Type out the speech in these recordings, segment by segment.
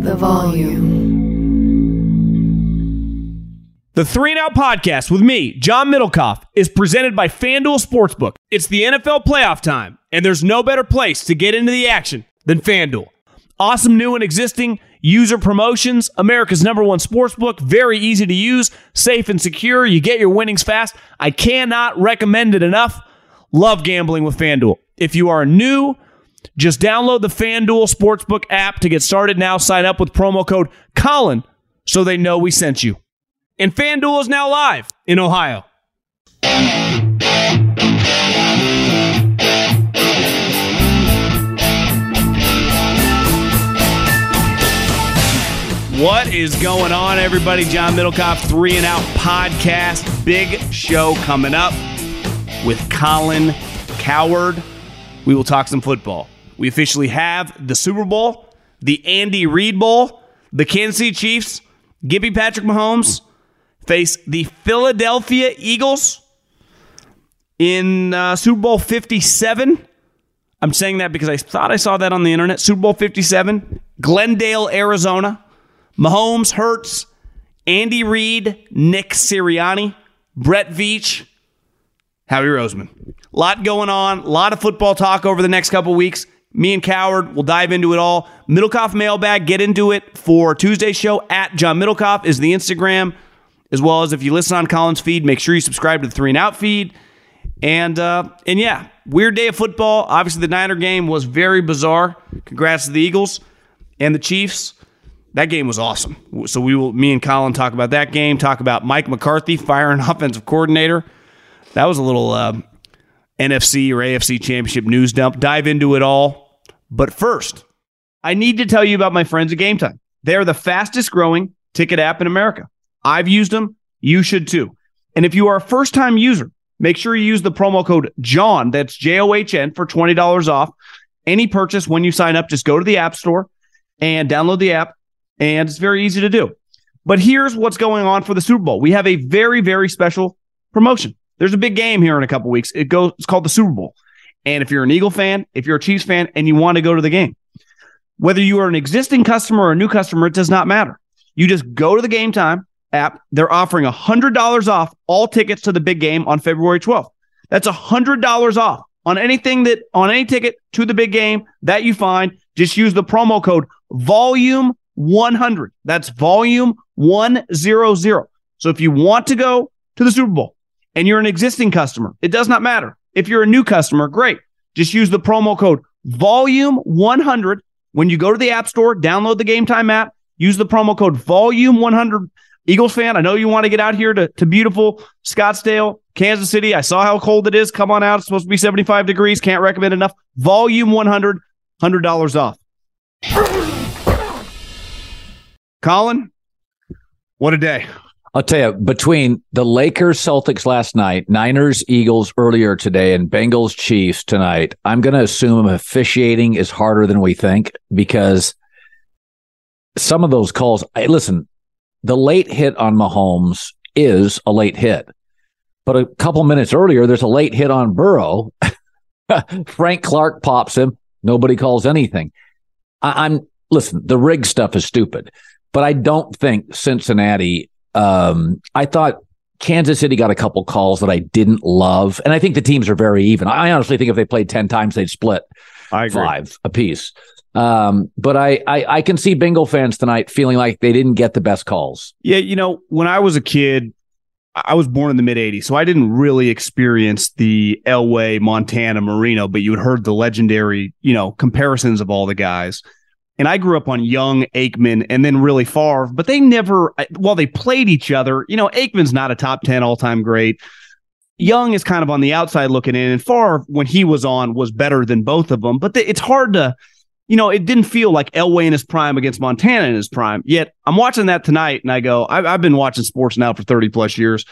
The volume. The Three and Out podcast with me, John Middlekauff, is presented by FanDuel Sportsbook. It's the NFL playoff time, and there's no better place to get into the action than FanDuel. Awesome new and existing user promotions, America's number one sportsbook, very easy to use, safe and secure. You get your winnings fast. I cannot recommend it enough. Love gambling with FanDuel. If you are new, just download the FanDuel Sportsbook app to get started now. Sign up with promo code Colin so they know we sent you. And FanDuel is now live in Ohio. What is going on, everybody? John Middlekauff, Three and Out Podcast. Big show coming up with Colin Cowherd. We will talk some football. We officially have the Super Bowl, the Andy Reid Bowl, the Kansas City Chiefs, Gibby Patrick Mahomes face the Philadelphia Eagles in uh, Super Bowl 57. I'm saying that because I thought I saw that on the internet. Super Bowl 57, Glendale, Arizona. Mahomes, Hurts, Andy Reid, Nick Sirianni, Brett Veach, Howie Roseman. Lot going on, a lot of football talk over the next couple weeks. Me and Cowherd will dive into it all. Middlekauff mailbag, get into it for Tuesday's show at John Middlekauff is the Instagram, as well as if you listen on Colin's feed, make sure you subscribe to the Three and Out feed. And uh, and yeah, weird day of football. Obviously, the Niner game was very bizarre. Congrats to the Eagles and the Chiefs. That game was awesome. So we will, me and Colin, talk about that game. Talk about Mike McCarthy firing offensive coordinator. That was a little uh, NFC or AFC championship news dump. Dive into it all. But first, I need to tell you about my friends at Game Time. They're the fastest growing ticket app in America. I've used them. You should too. And if you are a first time user, make sure you use the promo code JOHN, that's J O H N, for $20 off any purchase when you sign up. Just go to the App Store and download the app and it's very easy to do. But here's what's going on for the Super Bowl. We have a very, very special promotion. There's a big game here in a couple weeks. It goes, it's called the Super Bowl. And if you're an Eagle fan, if you're a Chiefs fan, and you want to go to the game, whether you are an existing customer or a new customer, it does not matter. You just go to the Game Time app. They're offering $100 off all tickets to the big game on February 12th. That's $100 off on anything that, on any ticket to the big game that you find. Just use the promo code volume 100. That's volume 100. So if you want to go to the Super Bowl and you're an existing customer, it does not matter. If you're a new customer, great. Just use the promo code volume 100 when you go to the App Store, download the Game Time app, use the promo code volume 100. Eagles fan, I know you want to get out here to, to beautiful Scottsdale, Kansas City. I saw how cold it is. Come on out. It's supposed to be 75 degrees. Can't recommend enough. Volume 100, $100 off. Colin, what a day. I'll tell you, between the Lakers Celtics last night, Niners Eagles earlier today, and Bengals Chiefs tonight, I'm going to assume officiating is harder than we think because some of those calls, listen, the late hit on Mahomes is a late hit. But a couple minutes earlier, there's a late hit on Burrow. Frank Clark pops him. Nobody calls anything. I- I'm, listen, the rig stuff is stupid. But I don't think Cincinnati. Um, I thought Kansas City got a couple calls that I didn't love, and I think the teams are very even. I honestly think if they played ten times, they'd split five apiece. Um, but I, I I can see Bengal fans tonight feeling like they didn't get the best calls. Yeah, you know, when I was a kid, I was born in the mid 80s, so I didn't really experience the Elway, Montana, Marino, but you had heard the legendary, you know, comparisons of all the guys. And I grew up on Young, Aikman, and then really Favre, but they never, while they played each other, you know, Aikman's not a top 10 all time great. Young is kind of on the outside looking in, and Favre, when he was on, was better than both of them. But the, it's hard to, you know, it didn't feel like Elway in his prime against Montana in his prime. Yet I'm watching that tonight and I go, I've, I've been watching sports now for 30 plus years.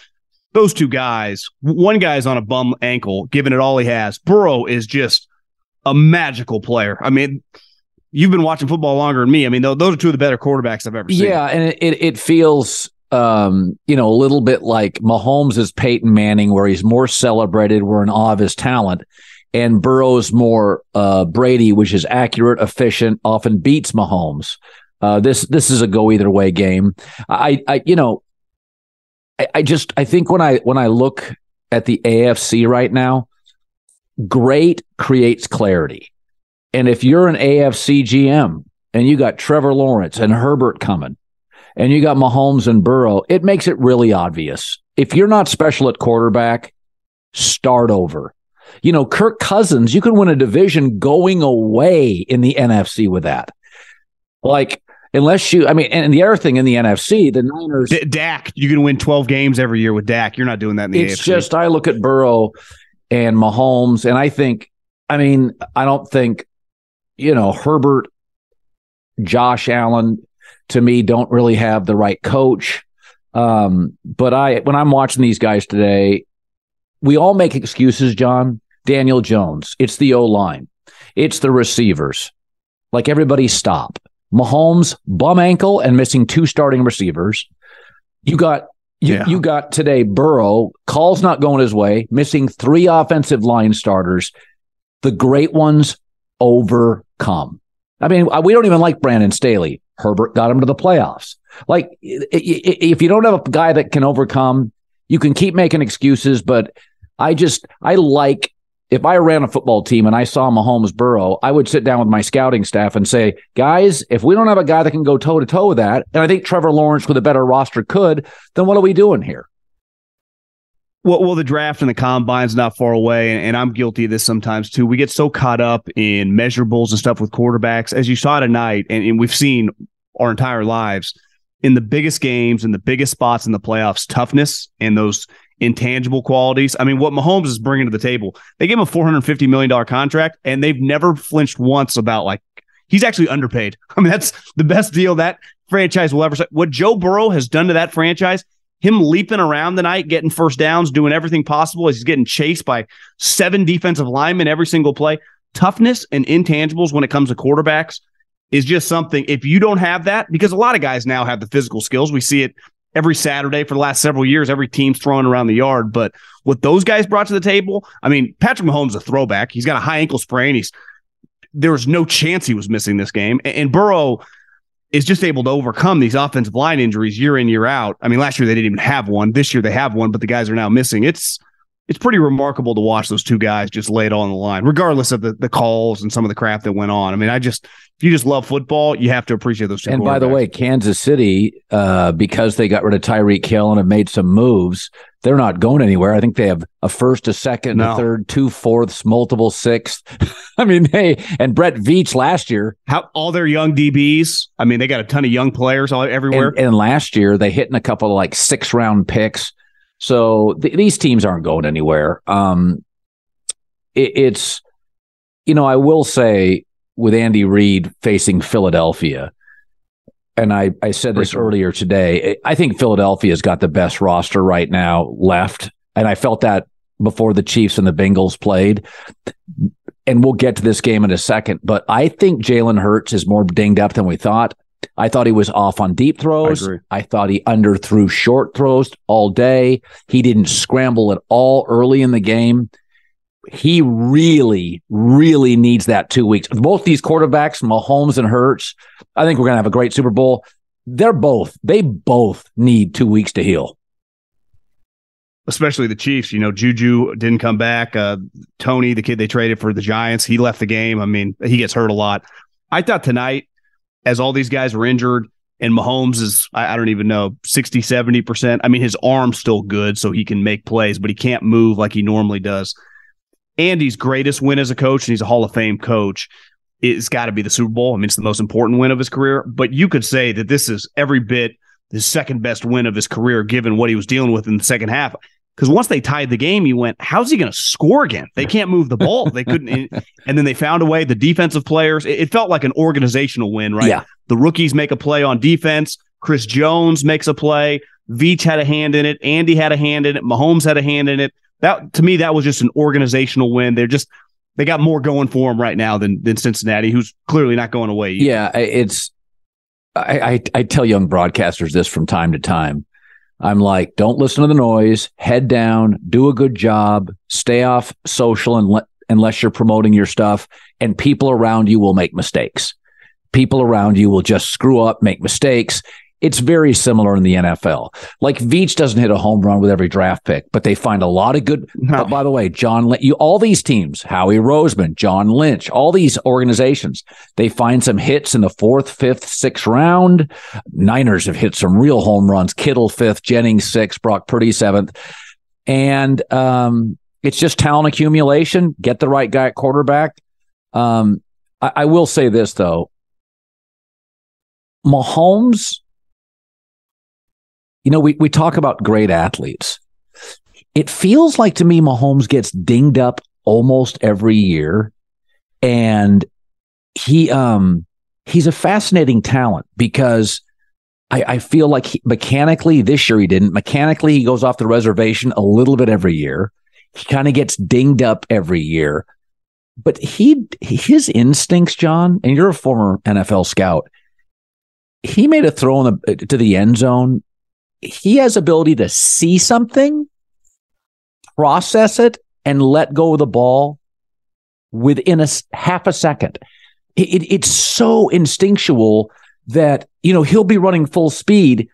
Those two guys, one guy's on a bum ankle, giving it all he has. Burrow is just a magical player. I mean, you've been watching football longer than me. I mean, those are two of the better quarterbacks I've ever seen. Yeah, and it it, feels um, you know, a little bit like Mahomes is Peyton Manning, where he's more celebrated, we're in awe of his talent and Burrow's more uh, Brady, which is accurate, efficient, often beats Mahomes. Uh, this this is a go either way game. I, I you know, I, I just I think when I when I look at the AFC right now, great creates clarity, and if you're an AFC GM and you got Trevor Lawrence and Herbert coming, and you got Mahomes and Burrow, it makes it really obvious. If you're not special at quarterback, start over you know, Kirk Cousins, you can win a division going away in the NFC with that. Like, unless you, I mean, and the other thing in the NFC, the Niners. D- Dak, you can win 12 games every year with Dak. You're not doing that in the it's AFC. just, I look at Burrow and Mahomes, and I think, I mean, I don't think, you know, Herbert, Josh Allen, to me, don't really have the right coach. Um, but I, when I'm watching these guys today, we all make excuses, John. Daniel Jones, it's the O line, it's the receivers. Like everybody, stop. Mahomes, bum ankle and missing two starting receivers. You got you, yeah. you got today Burrow, calls not going his way, missing three offensive line starters. The great ones overcome. I mean, uh, we don't even like Brandon Staley. Herbert got him to the playoffs. Like, if you don't have a guy that can overcome, you can keep making excuses, but I just I like if I ran a football team and I saw Mahomes Burrow, I would sit down with my scouting staff and say, guys, if we don't have a guy that can go toe to toe with that, and I think Trevor Lawrence with a better roster could, then what are we doing here? Well, well, the draft and the combine's not far away, and, and I'm guilty of this sometimes too. We get so caught up in measurables and stuff with quarterbacks, as you saw tonight, and, and we've seen our entire lives in the biggest games and the biggest spots in the playoffs, toughness and those intangible qualities. I mean, what Mahomes is bringing to the table, they gave him a $450 million contract and they've never flinched once about like, he's actually underpaid. I mean, that's the best deal that franchise will ever say. What Joe Burrow has done to that franchise, him leaping around the night, getting first downs, doing everything possible as he's getting chased by seven defensive linemen every single play. Toughness and intangibles when it comes to quarterbacks is just something. If you don't have that, because a lot of guys now have the physical skills, we see it every Saturday for the last several years. Every team's throwing around the yard. But what those guys brought to the table, I mean, Patrick Mahomes a throwback. He's got a high ankle sprain. He's there was no chance he was missing this game. And, and Burrow is just able to overcome these offensive line injuries year in, year out. I mean, last year they didn't even have one. This year they have one, but the guys are now missing. It's it's pretty remarkable to watch those two guys just lay it on the line, regardless of the, the calls and some of the crap that went on. I mean, I just if you just love football, you have to appreciate those. and by the way, Kansas City, uh, because they got rid of Tyreek Hill and have made some moves, they're not going anywhere. I think they have a first, a second, no. a third, two fourths, multiple sixth. I mean, hey, and Brett Veach last year, how all their young DBs. I mean, they got a ton of young players all everywhere. And, and last year, they hit in a couple of like six round picks. So th- these teams aren't going anywhere. Um, it, it's, you know, I will say with Andy Reid facing Philadelphia, and I, I said this earlier today, I think Philadelphia's got the best roster right now left. And I felt that before the Chiefs and the Bengals played. And we'll get to this game in a second, but I think Jalen Hurts is more dinged up than we thought. I thought he was off on deep throws. I, I, thought he underthrew short throws all day. He didn't scramble at all early in the game. He really, really needs that two weeks. Both these quarterbacks, Mahomes and Hurts, I think we're going to have a great Super Bowl. They're both, they both need two weeks to heal. Especially the Chiefs. You know, Juju didn't come back. Uh, Toney, the kid they traded for the Giants, he left the game. I mean, he gets hurt a lot. I thought tonight, as all these guys were injured, and Mahomes is, I, I, don't even know, 60, 70%. I mean, his arm's still good, so he can make plays, but he can't move like he normally does. Andy's greatest win as a coach, and he's a Hall of Fame coach, it's got to be the Super Bowl. I mean, it's the most important win of his career, but you could say that this is every bit his second best win of his career, given what he was dealing with in the second half. because once they tied the game, he went, how's he going to score again? They can't move the ball. They couldn't. and then they found a way. The defensive players, it, it, felt like an organizational win, right? Yeah. The rookies make a play on defense. Chris Jones makes a play. Veach had a hand in it. Andy had a hand in it. Mahomes had a hand in it. That to me, that was just an organizational win. They're just they got more going for them right now than than Cincinnati, who's clearly not going away. Either. Yeah, it's I, I, I tell young broadcasters this from time to time. I'm like, don't listen to the noise. Head down. Do a good job. Stay off social and unless you're promoting your stuff. And people around you will make mistakes. People around you will just screw up, make mistakes, it's very similar in the NFL. Like Veach doesn't hit a home run with every draft pick, but they find a lot of good. No. by the way, John, you all these teams, Howie Roseman, John Lynch, all these organizations, they find some hits in the fourth, fifth, sixth round. Niners have hit some real home runs. Kittle fifth, Jennings sixth, Brock Purdy seventh, and um, it's just talent accumulation. Get the right guy at quarterback. Um, I, I will say this though, Mahomes you know, we, we talk about great athletes. It feels like to me Mahomes gets dinged up almost every year. And he um he's a fascinating talent because I, I feel like he, mechanically this year he didn't. Mechanically, he goes off the reservation a little bit every year. He kind of gets dinged up every year. But he his instincts, John, and you're a former NFL scout. He made a throw in the to the end zone he has ability to see something, process it, and let go of the ball within a half a second. It, it, it's so instinctual that you know he'll be running full speed.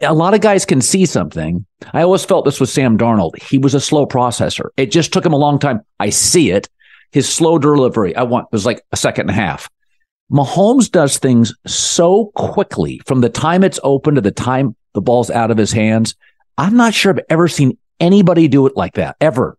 A lot of guys can see something. I always felt this was Sam Darnold. He was a slow processor. It just took him a long time. I see it. His slow delivery, I want was like a second and a half. Mahomes does things so quickly from the time it's open to the time the ball's out of his hands. I'm not sure I've ever seen anybody do it like that ever.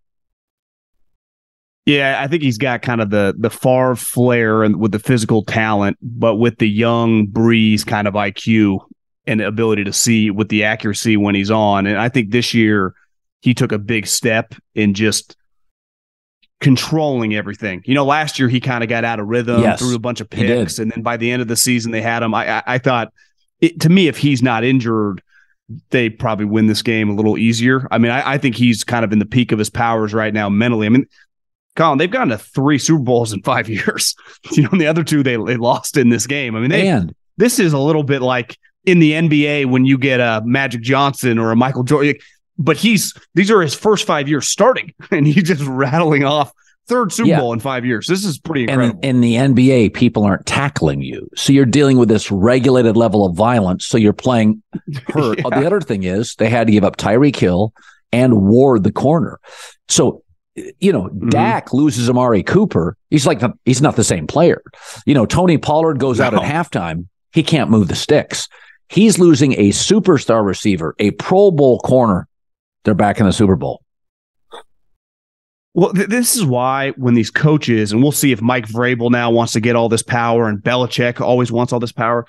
Yeah, I think he's got kind of the the Favre flair and with the physical talent, but with the young Brees kind of IQ and ability to see with the accuracy when he's on. And I think this year he took a big step in just controlling everything. You know, last year he kind of got out of rhythm, yes, threw a bunch of picks, and then by the end of the season they had him. I I, I thought it, to me, if he's not injured, they probably win this game a little easier. I mean, I, I, think he's kind of in the peak of his powers right now mentally. I mean, Colin, they've gotten to three Super Bowls in five years. you know, and the other two they, they lost in this game. I mean, they, and this is a little bit like in the NBA when you get a Magic Johnson or a Michael Jordan. But he's these are his first five years starting, and he's just rattling off Third Super yeah. Bowl in five years. This is pretty incredible. And in the NBA, people aren't tackling you. So you're dealing with this regulated level of violence. So you're playing hurt. yeah. The other thing is they had to give up Tyreek Hill and Ward the corner. So, you know, mm-hmm. Dak loses Amari Cooper. He's like, the, he's not the same player. You know, Tony Pollard goes no. out at halftime. He can't move the sticks. He's losing a superstar receiver, a Pro Bowl corner. They're back in the Super Bowl. Well, th- this is why when these coaches, and we'll see if Mike Vrabel now wants to get all this power, and Belichick always wants all this power.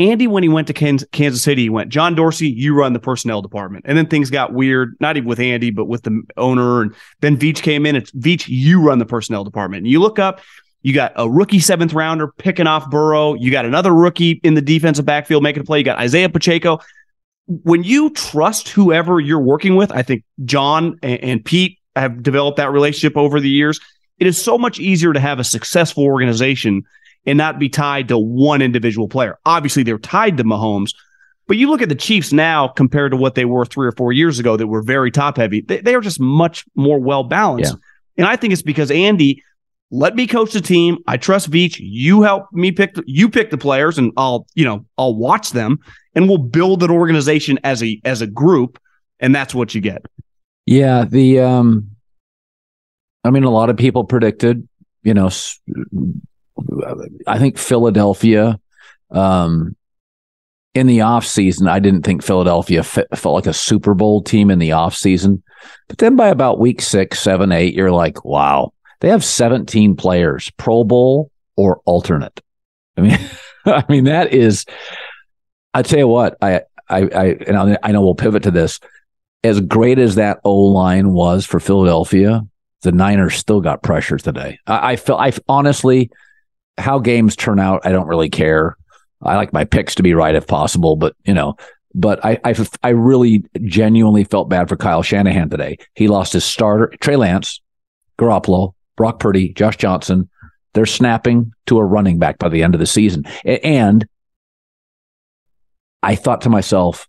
Andy, when he went to Kansas City, he went, John Dorsey, you run the personnel department. And then things got weird, not even with Andy, but with the owner. And then Veach came in. It's Veach, you run the personnel department. And you look up, you got a rookie seventh rounder picking off Burrow. You got another rookie in the defensive backfield making a play. You got Isaiah Pacheco. When you trust whoever you're working with, I think John and, and Pete have developed that relationship over the years. It is so much easier to have a successful organization and not be tied to one individual player. Obviously, they're tied to Mahomes, but you look at the Chiefs now compared to what they were three or four years ago that were very top heavy. They, they are just much more well balanced. Yeah. And I think it's because Andy let me coach the team. I trust Veach. You help me pick the, you pick the players and I'll, you know, I'll watch them and we'll build an organization as a as a group and that's what you get. Yeah, the um I mean a lot of people predicted, you know, I think Philadelphia um in the off season, I didn't think Philadelphia fit, felt like a Super Bowl team in the off season. But then by about week six, seven, eight, you're like, wow, they have 17 players, Pro Bowl or alternate. I mean, I mean that is. I tell you what, I, I, I, and I know we'll pivot to this as great as that O line was for Philadelphia, the Niners still got pressure today. I, I feel I honestly how games turn out, I don't really care. I like my picks to be right if possible, but you know, but I, I, I really genuinely felt bad for Kyle Shanahan today. He lost his starter, Trey Lance, Garoppolo, Brock Purdy, Josh Johnson. They're snapping to a running back by the end of the season. And I thought to myself,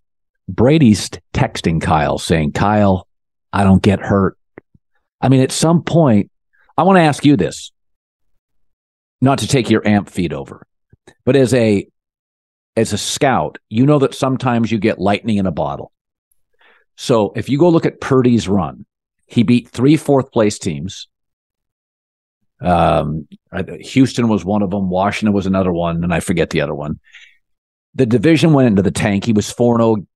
Brady's texting Kyle saying, Kyle, I don't get hurt. I mean, at some point, I want to ask you this, not to take your amp feed over, but as a as a scout, you know that sometimes you get lightning in a bottle. So if you go look at Purdy's run, he beat three fourth place teams. Um, Houston was one of them. Washington was another one, and I forget the other one. The division went into the tank. He was 4 0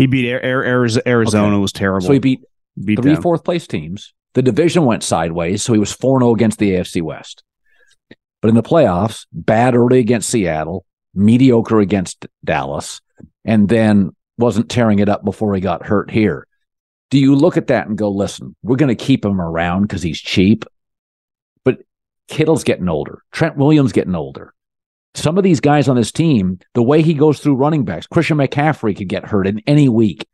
he beat Arizona. Arizona okay. was terrible. So he beat, beat three them. fourth place teams. The division went sideways, so he was four zero oh against the AFC West. But in the playoffs, bad early against Seattle, mediocre against Dallas, and then wasn't tearing it up before he got hurt here. Do you look at that and go, listen, we're going to keep him around because he's cheap? But Kittle's getting older. Trent Williams getting older. Some of these guys on this team, the way he goes through running backs, Christian McCaffrey could get hurt in any week.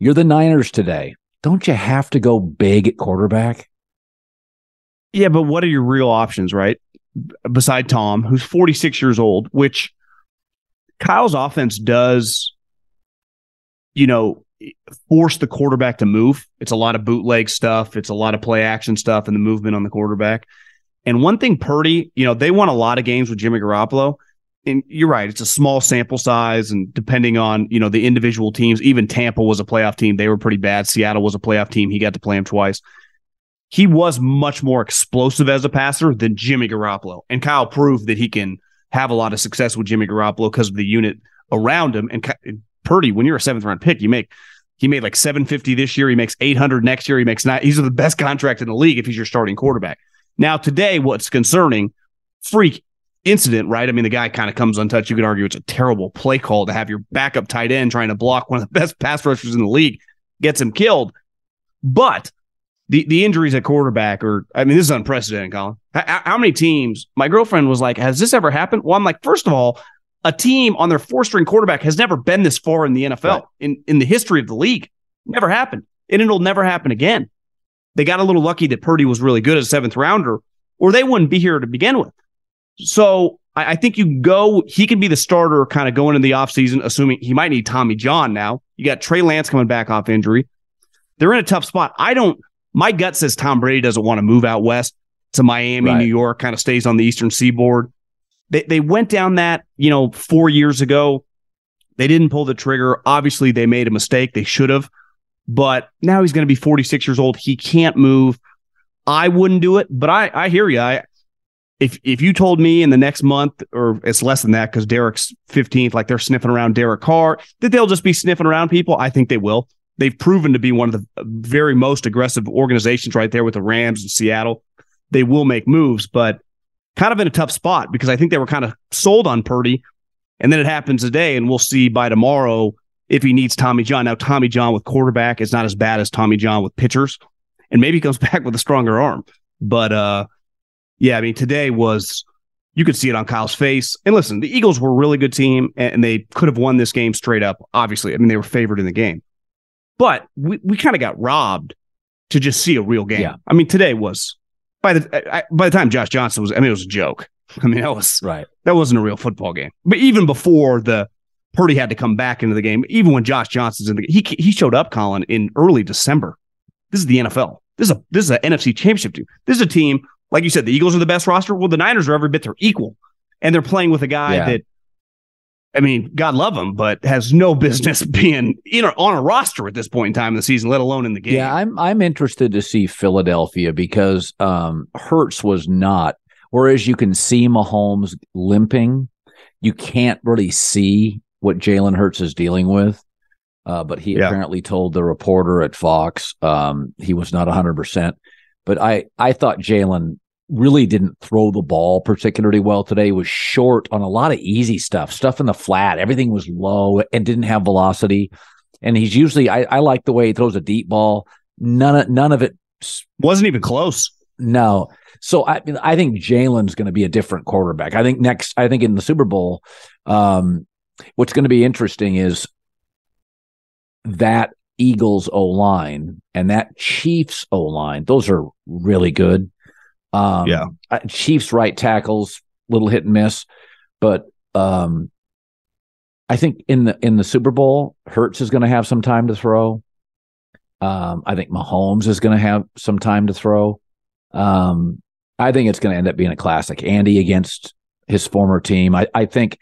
You're the Niners today. Don't you have to go big at quarterback? Yeah, but what are your real options, right? beside Tom, who's 46 years old, which Kyle's offense does, you know, force the quarterback to move. It's a lot of bootleg stuff, it's a lot of play action stuff and the movement on the quarterback. And one thing, Purdy, you know, they won a lot of games with Jimmy Garoppolo. And you're right, it's a small sample size, and depending on you know the individual teams, even Tampa was a playoff team; they were pretty bad. Seattle was a playoff team; he got to play him twice he was much more explosive as a passer than Jimmy Garoppolo. And Kyle proved that he can have a lot of success with Jimmy Garoppolo because of the unit around him. And Purdy, when you're a seventh round pick, you make he made like 750 this year. He makes 800 next year. He makes nine. He's the best contract in the league if he's your starting quarterback. Now, today, what's concerning, freak incident, right? I mean, the guy kind of comes untouched. You could argue it's a terrible play call to have your backup tight end trying to block one of the best pass rushers in the league, gets him killed. But the the injuries at quarterback are I mean this is unprecedented, Colin. How, how, many teams? My girlfriend was like, "Has this ever happened?" Well, I'm like, first of all, a team on their four string quarterback has never been this far in the NFL right. in in the history of the league. Never happened, and it'll never happen again. They got a little lucky that Purdy was really good as a seventh rounder, or they wouldn't be here to begin with. So I, I think you go. He can be the starter, kind of going into the offseason, assuming he might need Tommy John now. You got Trey Lance coming back off injury. They're in a tough spot. I don't my gut says Tom Brady doesn't want to move out west to Miami, right. New York, kind of stays on the eastern seaboard. They they went down that, you know, 4 years ago. They didn't pull the trigger. Obviously, they made a mistake. They should have. But now he's going to be 46 years old. He can't move. I wouldn't do it, but I I hear you. I if if you told me in the next month or it's less than that because Derek's 15th, like they're sniffing around Derek Carr, that they'll just be sniffing around people. I think they will they've proven to be one of the uh, very most aggressive organizations right there with the Rams and Seattle. They will make moves, but kind of in a tough spot because I think they were kind of sold on Purdy. And then it happens today, and we'll see by tomorrow if he needs Tommy John. Now, Tommy John with quarterback is not as bad as Tommy John with pitchers, and maybe he comes back with a stronger arm. But uh, yeah, I mean, today was you could see it on Kyle's face. And listen, the Eagles were a really good team, and they could have won this game straight up. Obviously, I mean, they were favored in the game. But we, we kind of got robbed to just see a real game. Yeah. I mean, today was by the I, by the time Josh Johnson was, I mean, it was a joke. I mean, that was right. That wasn't a real football game. But even before the Purdy had to come back into the game, even when Josh Johnson's in the he he showed up, Colin, in early December. This is the NFL. This is a this is an NFC Championship team. This is a team like you said. The Eagles are the best roster. Well, the Niners are every bit their equal, and they're playing with a guy yeah. that I mean, God love him, but has no business being you know on a roster at this point in time in the season, let alone in the game. Yeah, I'm I'm interested to see Philadelphia because um, Hurts was not. Whereas you can see Mahomes limping, you can't really see what Jalen Hurts is dealing with. Uh, but he yeah. apparently told the reporter at Fox um, he was not 100. percent But I I thought Jalen really didn't throw the ball particularly well today. Was short on a lot of easy stuff, stuff in the flat. Everything was low and didn't have velocity. and he's usually I, I like the way he throws a deep ball. None of none of it wasn't even close. No. So I I think Jalen's going to be a different quarterback. I think next I think in the Super Bowl, um, what's going to be interesting is that Eagles O line and that Chiefs O line. Those are really good. Um, yeah. Chiefs right tackles, little hit and miss, but um, I think in the in the Super Bowl, Hurts is going to have some time to throw. Um, I think Mahomes is going to have some time to throw. Um, I think it's going to end up being a classic. Andy against his former team. I, I think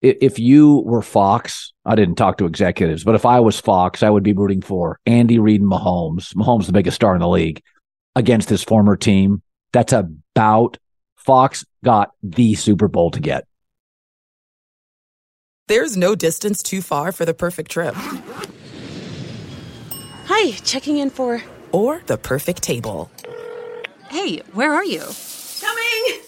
if you were Fox, I didn't talk to executives, but if I was Fox, I would be rooting for Andy Reid and Mahomes. Mahomes, the biggest star in the league, against his former team. That's about Fox got the Super Bowl to get. There's no distance too far for the perfect trip. Hi, checking in for. Or the perfect table. Hey, where are you? Coming!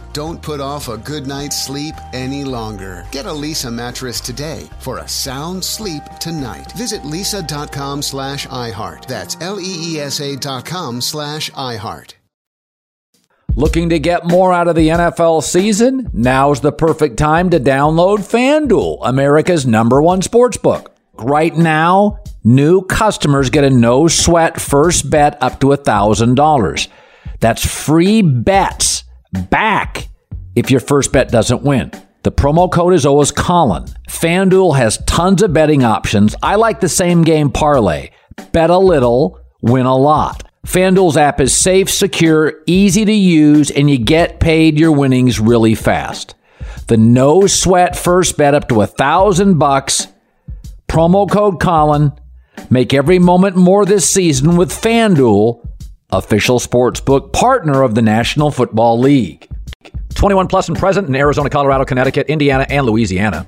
Don't put off a good night's sleep any longer. Get a Leesa mattress today for a sound sleep tonight. Visit leesa.com slash iHeart. That's L-E-E-S-A dot com slash iHeart. Looking to get more out of the NFL season? Now's the perfect time to download FanDuel, America's number one sports book. Right now, new customers get a no sweat first bet up to $1,000. That's free bets back if your first bet doesn't win. The promo code is always Colin. FanDuel has tons of betting options. I like the same game parlay. Bet a little, win a lot. FanDuel's app is safe, secure, easy to use, and you get paid your winnings really fast. The no sweat first bet up to a thousand bucks. Promo code Colin. Make every moment more this season with FanDuel, official sportsbook partner of the National Football League. 21 plus and present in Arizona, Colorado, Connecticut, Indiana, and Louisiana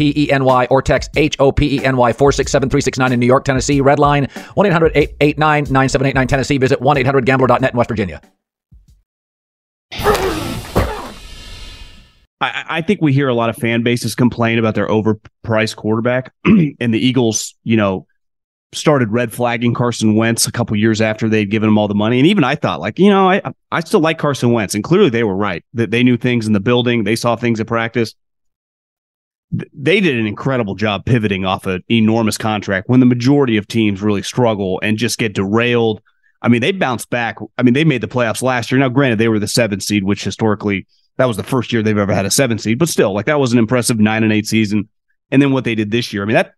P E N Y or text H O P E N Y 467 369 in New York, Tennessee. Red line 1 800 889 9789 Tennessee. Visit 1 800 gambler.net in West Virginia. I, I think we hear a lot of fan bases complain about their overpriced quarterback, and the Eagles, you know, started red flagging Carson Wentz a couple years after they'd given him all the money. And even I thought, like, you know, I I still like Carson Wentz, and clearly they were right. That they knew things in the building, they saw things at practice they did an incredible job pivoting off an enormous contract when the majority of teams really struggle and just get derailed. I mean, they bounced back. I mean, they made the playoffs last year. Now, granted, they were the seventh seed, which historically that was the first year they've ever had a seven seed, but still, like that was an impressive nine and eight season. And then what they did this year, I mean, that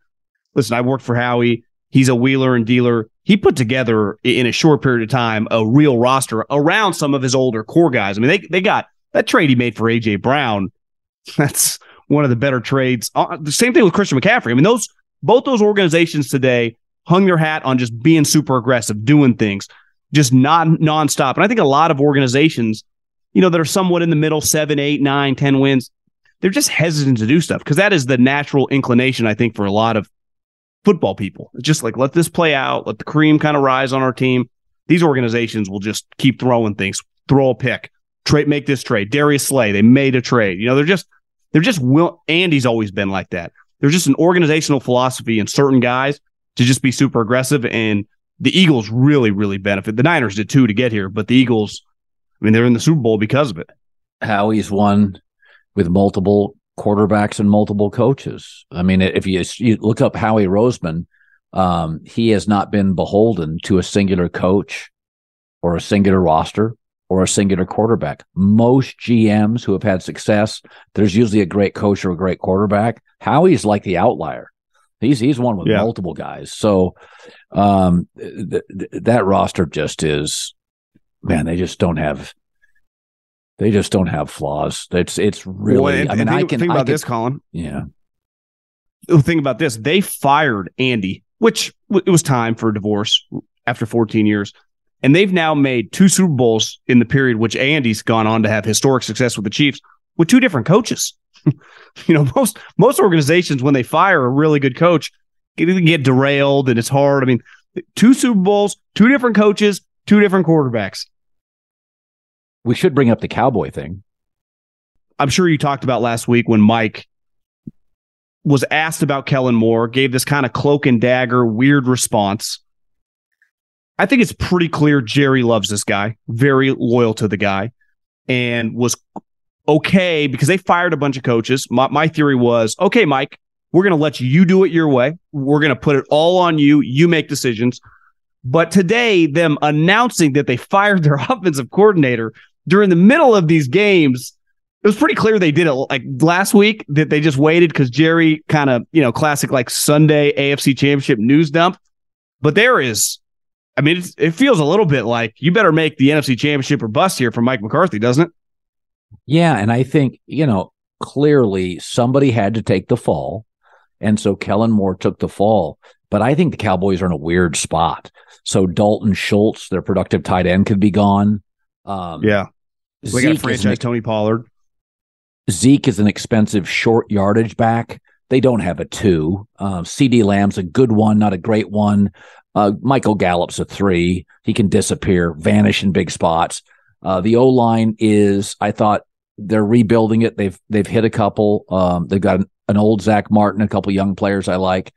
listen, I worked for Howie. He's a wheeler and dealer. He put together in a short period of time a real roster around some of his older core guys. I mean, they they got that trade he made for AJ Brown. That's one of the better trades. Uh, the same thing with Christian McCaffrey. I mean, those both those organizations today hung their hat on just being super aggressive, doing things, just not nonstop. And I think a lot of organizations you know, that are somewhat in the middle, seven, eight, nine, ten wins, they're just hesitant to do stuff because that is the natural inclination, I think, for a lot of football people. It's just like let this play out, let the cream kind of rise on our team. These organizations will just keep throwing things, throw a pick, trade, make this trade. Darius Slay, they made a trade. You know, they're just they're just will. Andy's always been like that. There's just an organizational philosophy in certain guys to just be super aggressive, and the Eagles really, really benefit. The Niners did too to get here, but the Eagles, I mean, they're in the Super Bowl because of it. Howie's won with multiple quarterbacks and multiple coaches. I mean, if you, you look up Howie Roseman, um, he has not been beholden to a singular coach or a singular roster or a singular quarterback. Most GMs who have had success, there's usually a great coach or a great quarterback. Howie's like the outlier. He's he's one with yeah. multiple guys. So um, th- th- that roster just is man. They just don't have they just don't have flaws. It's it's really. Well, and, I mean, think, I can think about can, this, Colin. Yeah. The thing about this, they fired Andy, which it was time for a divorce after 14 years, and they've now made two Super Bowls in the period which Andy's gone on to have historic success with the Chiefs with two different coaches. you know, most most organizations when they fire a really good coach, it can get derailed and it's hard. I mean, two Super Bowls, two different coaches, two different quarterbacks we should bring up the cowboy thing. I'm sure you talked about last week when Mike was asked about Kellen Moore, gave this kind of cloak and dagger weird response. I think it's pretty clear Jerry loves this guy, very loyal to the guy, and was okay because they fired a bunch of coaches. My, my theory was okay, Mike, we're going to let you do it your way. We're going to put it all on you. You make decisions. But today, them announcing that they fired their offensive coordinator during the middle of these games, it was pretty clear they did it like last week that they just waited because Jerry kind of, you know, classic like Sunday AFC championship news dump. But there is, I mean, it feels a little bit like you better make the NFC championship or bust here for Mike McCarthy, doesn't it? Yeah. And I think, you know, clearly somebody had to take the fall. And so Kellen Moore took the fall. But I think the Cowboys are in a weird spot. So Dalton Schultz, their productive tight end, could be gone. Um, yeah. We got franchise Tony Pollard. Zeke is an expensive short yardage back. They don't have a two. Uh, CeeDee Lamb's a good one, not a great one. Uh, Michael Gallup's a three. He can disappear, vanish in big spots. Uh, the O line is, I thought they're rebuilding it. They've they've hit a couple. Um, they've got an, an, old Zack Martin, a couple young players I like,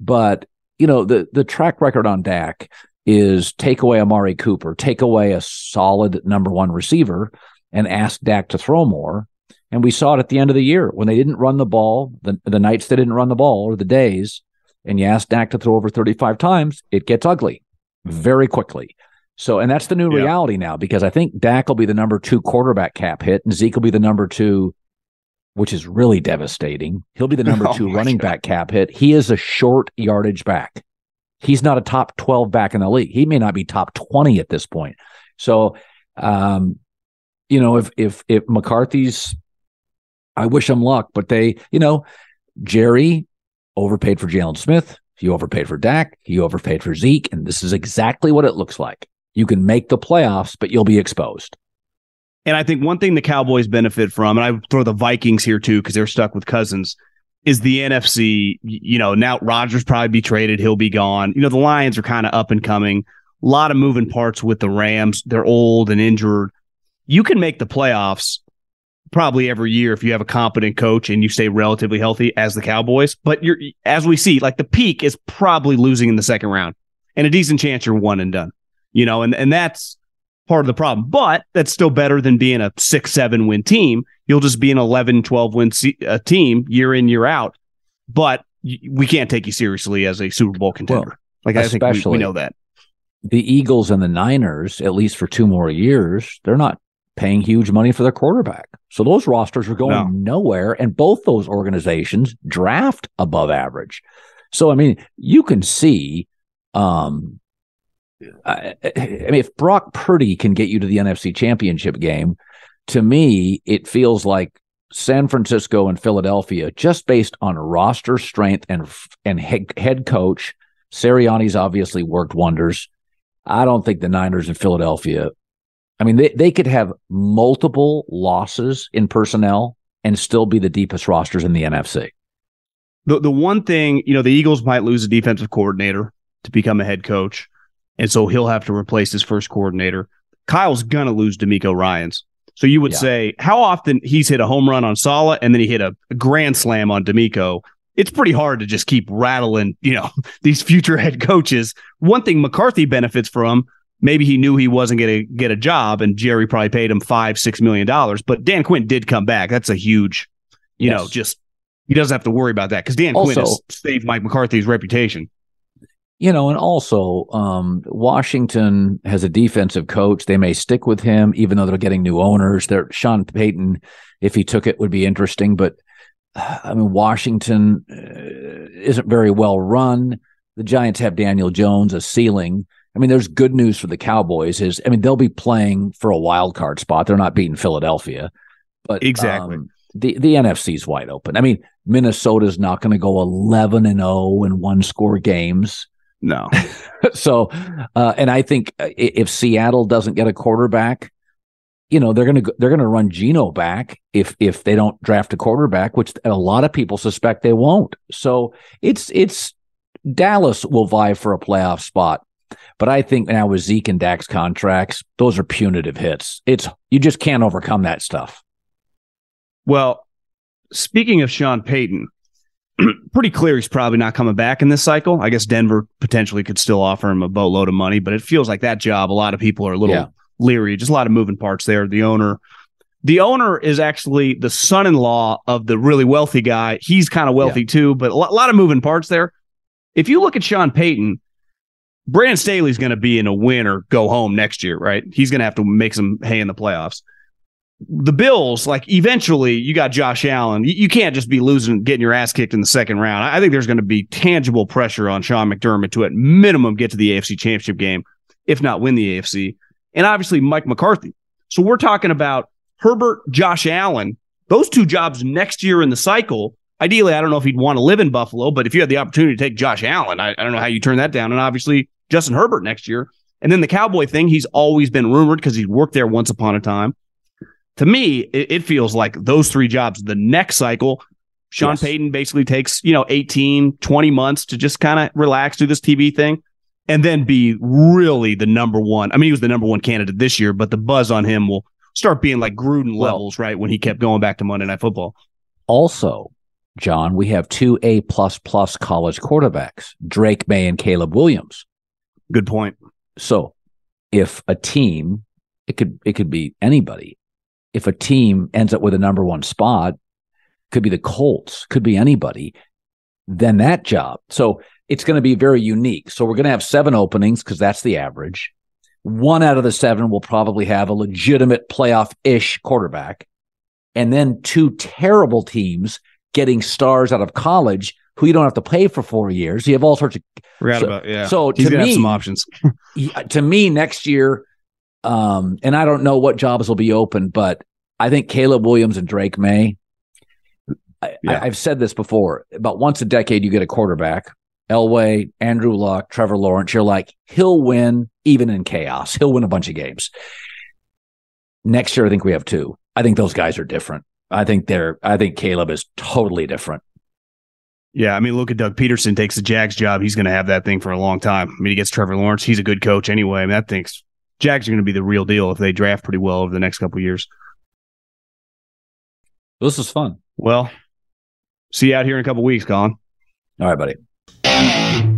but you know the the track record on Dak is take away Amari Cooper, take away a solid number one receiver, and ask Dak to throw more. And we saw it at the end of the year when they didn't run the ball, the, the nights they didn't run the ball or the days, and you ask Dak to throw over 35 times, it gets ugly very quickly. So, and that's the new yeah. reality now because I think Dak will be the number two quarterback cap hit and Zeke will be the number two, which is really devastating. He'll be the number oh two running God. back cap hit. He is a short yardage back he's not a top 12 back in the league. He may not be top 20 at this point. So, um, you know, if if if McCarthy's, I wish him luck, but they, you know, Jerry overpaid for Jaylon Smith. You overpaid for Dak. You overpaid for Zeke, and this is exactly what it looks like. You can make the playoffs, but you'll be exposed. And I think one thing the Cowboys benefit from, and I throw the Vikings here too because they're stuck with Cousins is the NFC. You know, now Rodgers probably be traded. He'll be gone. You know, the Lions are kind of up and coming. A lot of moving parts with the Rams. They're old and injured. You can make the playoffs probably every year if you have a competent coach and you stay relatively healthy as the Cowboys. But you're as we see, like the peak is probably losing in the second round. And a decent chance you're one and done. You know, and, and that's part of the problem. But that's still better than being a six, seven win team. You'll just be an 11, 12 win se- uh, team year in, year out. But y- we can't take you seriously as a Super Bowl contender. Well, like, I think we, we know that. The Eagles and the Niners, at least for two more years, they're not paying huge money for their quarterback. So those rosters are going no. nowhere. And both those organizations draft above average. So, I mean, you can see um, I, I mean, if Brock Purdy can get you to the NFC Championship game, to me, it feels like San Francisco and Philadelphia, just based on roster strength and and head, head coach. Sirianni's obviously worked wonders. I don't think the Niners and Philadelphia I mean, they, they could have multiple losses in personnel and still be the deepest rosters in the NFC. The the one thing, you know, the Eagles might lose a defensive coordinator to become a head coach. And so he'll have to replace his first coordinator. Kyle's gonna lose DeMeco Ryans. So you would Yeah. say how often he's hit a home run on Saleh and then he hit a, a grand slam on DeMeco. It's pretty hard to just keep rattling, you know, these future head coaches. One thing McCarthy benefits from, maybe he knew he wasn't going to get a job, and Jerry probably paid him five, six million dollars. But Dan Quinn did come back. That's a huge, you know, just he doesn't have to worry about that because Dan Quinn has saved Mike McCarthy's reputation. You know, and also um, Washington has a defensive coach. They may stick with him, even though they're getting new owners. They're Sean Payton, if he took it, would be interesting. But uh, I mean, Washington uh, isn't very well run. The Giants have Daniel Jones, a ceiling. I mean, there's good news for the Cowboys. Is I mean, they'll be playing for a wild card spot. They're not beating Philadelphia, but Exactly. um, the the NFC's wide open. I mean, Minnesota's not going to go 11 and 0 in one score games. No, so, uh, and I think uh, if Seattle doesn't get a quarterback, you know they're going to they're going to run Geno back if if they don't draft a quarterback, which a lot of people suspect they won't. So it's it's Dallas will vie for a playoff spot, but I think now with Zeke and Dak's contracts, those are punitive hits. It's you just can't overcome that stuff. Well, speaking of Sean Payton, pretty clear he's probably not coming back in this cycle. I guess Denver potentially could still offer him a boatload of money, but it feels like that job, a lot of people are a little Yeah. leery. Just a lot of moving parts there. The owner. The owner is actually the son-in-law of the really wealthy guy. He's kind of wealthy too, but a lot, a lot of moving parts there. If you look at Sean Payton, Brandon Staley's going to be in a win or go home next year, right? He's going to have to make some hay in the playoffs the Bills, like eventually you got Josh Allen. You, you can't just be losing, getting your ass kicked in the second round. I, I think there's going to be tangible pressure on Sean McDermott to at minimum get to the AFC championship game, if not win the AFC. And obviously Mike McCarthy. So we're talking about Herbert, Josh Allen, those two jobs next year in the cycle. Ideally, I don't know if he'd want to live in Buffalo, but if you had the opportunity to take Josh Allen, I, I don't know how you turn that down. And obviously Justin Herbert next year. And then the Cowboy thing, he's always been rumored because he's worked there once upon a time to me, it, it feels like those three jobs, the next cycle, Sean Yes. Payton basically takes, you know, 18, 20 months to just kind of relax, do this TV thing, and then be really the number one. I mean, he was the number one candidate this year, but the buzz on him will start being like Gruden Well- levels, right? When he kept going back to Monday Night Football. Also, John, we have two A plus plus college quarterbacks, Drake Maye and Caleb Williams. Good point. So if a team, it could it could be anybody. If a team ends up with a number one spot, could be the Colts, could be anybody, then that job. So it's going to be very unique. So we're going to have seven openings because that's the average. One out of the seven will probably have a legitimate playoff ish quarterback. And then two terrible teams getting stars out of college who you don't have to pay for four years. You have all sorts of Forgot So- about yeah. so he's to me- have some options. to me next year um and i don't know what jobs will be open but i think caleb williams and drake maye I, Yeah. I, i've said this before about once a decade you get a quarterback elway andrew luck trevor lawrence you're like he'll win even in chaos he'll win a bunch of games next year i think we have two i think those guys are different i think they're i think caleb is totally different Yeah, I mean, look at Doug Pederson takes the Jags job. He's going to have that thing for a long time. I mean, he gets Trevor Lawrence. He's a good coach anyway. I mean, that thing's Jags are going to be the real deal if they draft pretty well over the next couple of years. this is fun Well, see you out here in a couple weeks, Colin. all right buddy